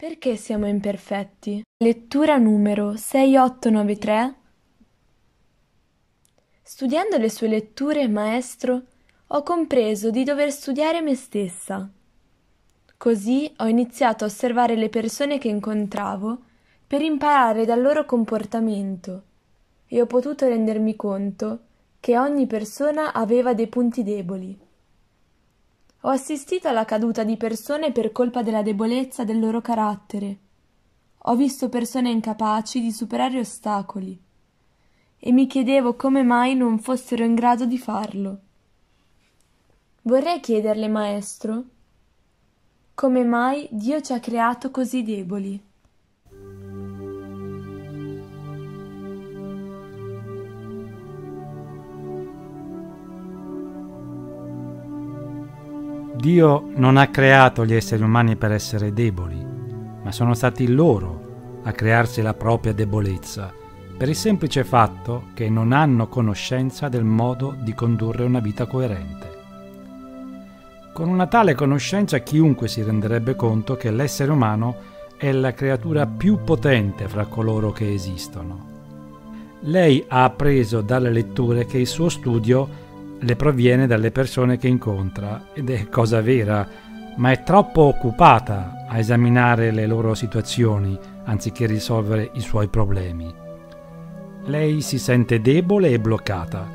Perché siamo imperfetti? Lettura numero 6893 Studiando le sue letture, maestro, ho compreso di dover studiare me stessa. Così ho iniziato a osservare le persone che incontravo per imparare dal loro comportamento e ho potuto rendermi conto che ogni persona aveva dei punti deboli. Ho assistito alla caduta di persone per colpa della debolezza del loro carattere. Ho visto persone incapaci di superare ostacoli e mi chiedevo come mai non fossero in grado di farlo. Vorrei chiederle, maestro, come mai Dio ci ha creato così deboli? Dio non ha creato gli esseri umani per essere deboli, ma sono stati loro a crearsi la propria debolezza, per il semplice fatto che non hanno conoscenza del modo di condurre una vita coerente. Con una tale conoscenza chiunque si renderebbe conto che l'essere umano è la creatura più potente fra coloro che esistono. Lei ha appreso dalle letture che il suo studio le proviene dalle persone che incontra ed è cosa vera, ma è troppo occupata a esaminare le loro situazioni anziché risolvere i suoi problemi. Lei si sente debole e bloccata,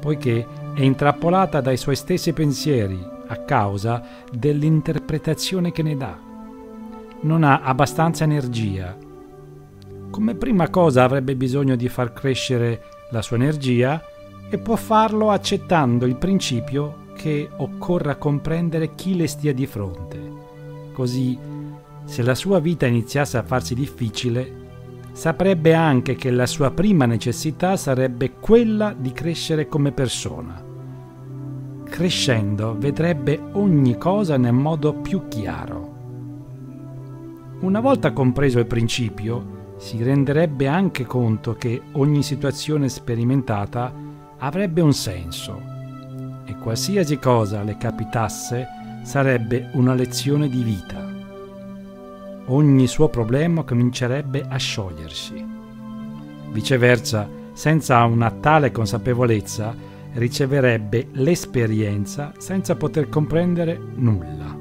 poiché è intrappolata dai suoi stessi pensieri a causa dell'interpretazione che ne dà. Non ha abbastanza energia. Come prima cosa avrebbe bisogno di far crescere la sua energia e può farlo accettando il principio che occorra comprendere chi le stia di fronte. Così, se la sua vita iniziasse a farsi difficile, saprebbe anche che la sua prima necessità sarebbe quella di crescere come persona. Crescendo vedrebbe ogni cosa nel modo più chiaro. Una volta compreso il principio, si renderebbe anche conto che ogni situazione sperimentata avrebbe un senso e qualsiasi cosa le capitasse sarebbe una lezione di vita. Ogni suo problema comincerebbe a sciogliersi. Viceversa, senza una tale consapevolezza, riceverebbe l'esperienza senza poter comprendere nulla.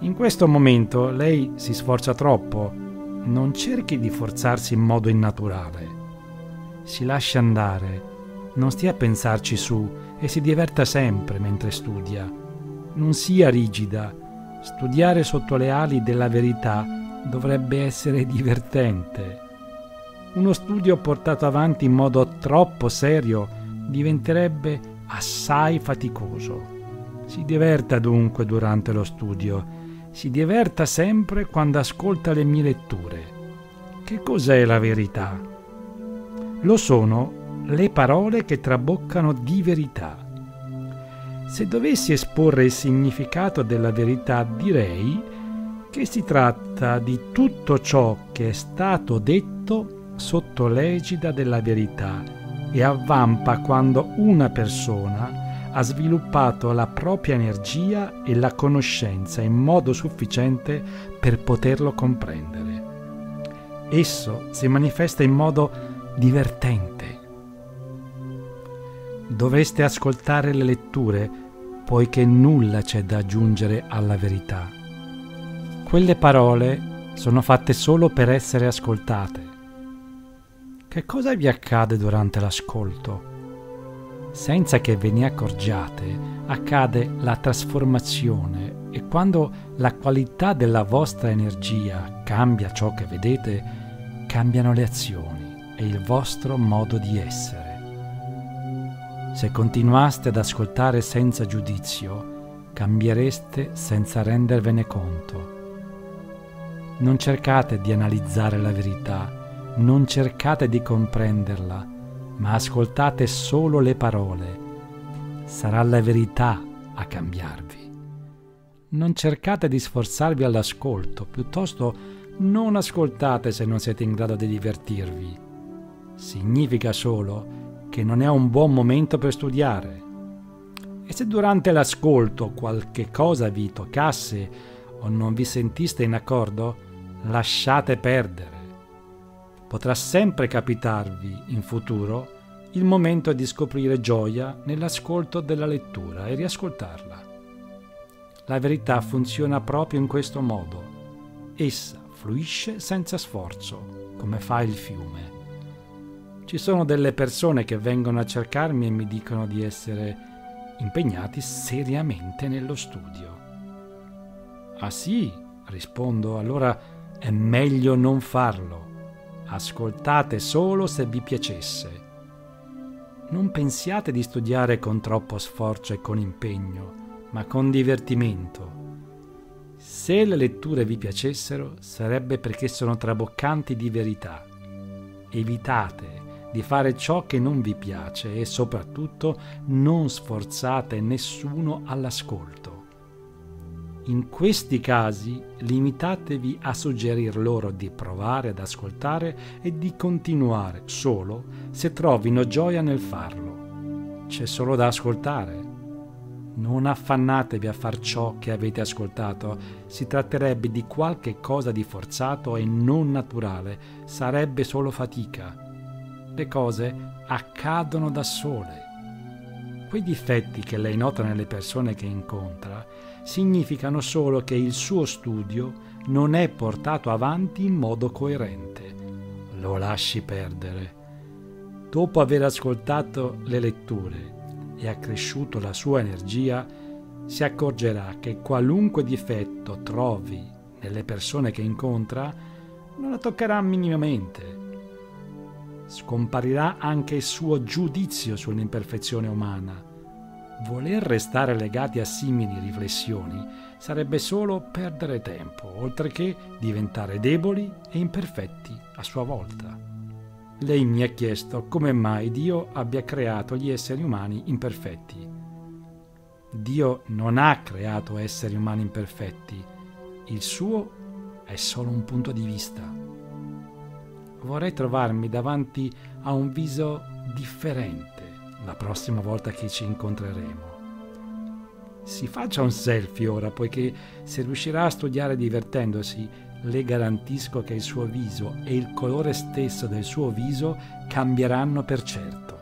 In questo momento lei si sforza troppo, non cerchi di forzarsi in modo innaturale. Si lascia andare non stia a pensarci su e si diverta sempre mentre studia. Non sia rigida. Studiare sotto le ali della verità dovrebbe essere divertente. Uno studio portato avanti in modo troppo serio diventerebbe assai faticoso. Si diverta dunque durante lo studio, si diverta sempre quando ascolta le mie letture. Che cos'è la verità? Lo sono le parole che traboccano di verità. Se dovessi esporre il significato della verità direi che si tratta di tutto ciò che è stato detto sotto l'egida della verità e avvampa quando una persona ha sviluppato la propria energia e la conoscenza in modo sufficiente per poterlo comprendere. Esso si manifesta in modo divertente, Dovreste ascoltare le letture, poiché nulla c'è da aggiungere alla verità. Quelle parole sono fatte solo per essere ascoltate. Che cosa vi accade durante l'ascolto? Senza che ve ne accorgiate, accade la trasformazione e quando la qualità della vostra energia cambia ciò che vedete, cambiano le azioni e il vostro modo di essere. Se continuaste ad ascoltare senza giudizio, cambiereste senza rendervene conto. Non cercate di analizzare la verità, non cercate di comprenderla, ma ascoltate solo le parole. Sarà la verità a cambiarvi. Non cercate di sforzarvi all'ascolto, piuttosto non ascoltate se non siete in grado di divertirvi. Significa solo che non è un buon momento per studiare. E se durante l'ascolto qualche cosa vi toccasse o non vi sentiste in accordo, lasciate perdere. Potrà sempre capitarvi in futuro il momento di scoprire gioia nell'ascolto della lettura e riascoltarla. La verità funziona proprio in questo modo. Essa fluisce senza sforzo, come fa il fiume. Ci sono delle persone che vengono a cercarmi e mi dicono di essere impegnati seriamente nello studio. Ah sì, rispondo, allora è meglio non farlo. Ascoltate solo se vi piacesse. Non pensiate di studiare con troppo sforzo e con impegno, ma con divertimento. Se le letture vi piacessero, sarebbe perché sono traboccanti di verità. Evitate di fare ciò che non vi piace e soprattutto non sforzate nessuno all'ascolto. In questi casi limitatevi a suggerir loro di provare ad ascoltare e di continuare solo se trovino gioia nel farlo. C'è solo da ascoltare. Non affannatevi a far ciò che avete ascoltato, si tratterebbe di qualche cosa di forzato e non naturale, sarebbe solo fatica. Le cose accadono da sole. Quei difetti che lei nota nelle persone che incontra significano solo che il suo studio non è portato avanti in modo coerente. Lo lasci perdere. Dopo aver ascoltato le letture e accresciuto la sua energia, si accorgerà che qualunque difetto trovi nelle persone che incontra non la toccherà minimamente. Scomparirà anche il suo giudizio sull'imperfezione umana Voler restare legati a simili riflessioni sarebbe solo perdere tempo, oltre che diventare deboli e imperfetti a sua volta. Lei mi ha chiesto come mai Dio abbia creato gli esseri umani imperfetti. Dio non ha creato esseri umani imperfetti, il suo è solo un punto di vista. Vorrei trovarmi davanti a un viso differente la prossima volta che ci incontreremo. Si faccia un selfie ora, poiché se riuscirà a studiare divertendosi, le garantisco che il suo viso e il colore stesso del suo viso cambieranno per certo.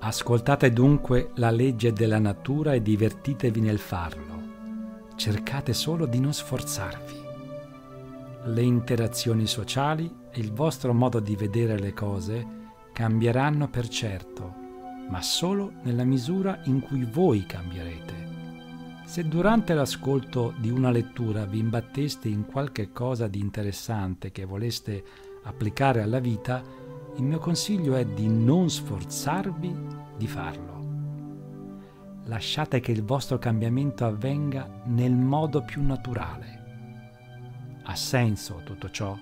Ascoltate dunque la legge della natura e divertitevi nel farlo. Cercate solo di non sforzarvi. Le interazioni sociali il vostro modo di vedere le cose cambieranno per certo ma solo nella misura in cui voi cambierete. Se durante l'ascolto di una lettura vi imbatteste in qualche cosa di interessante che voleste applicare alla vita, il mio consiglio è di non sforzarvi di farlo. Lasciate che il vostro cambiamento avvenga nel modo più naturale. Ha senso tutto ciò?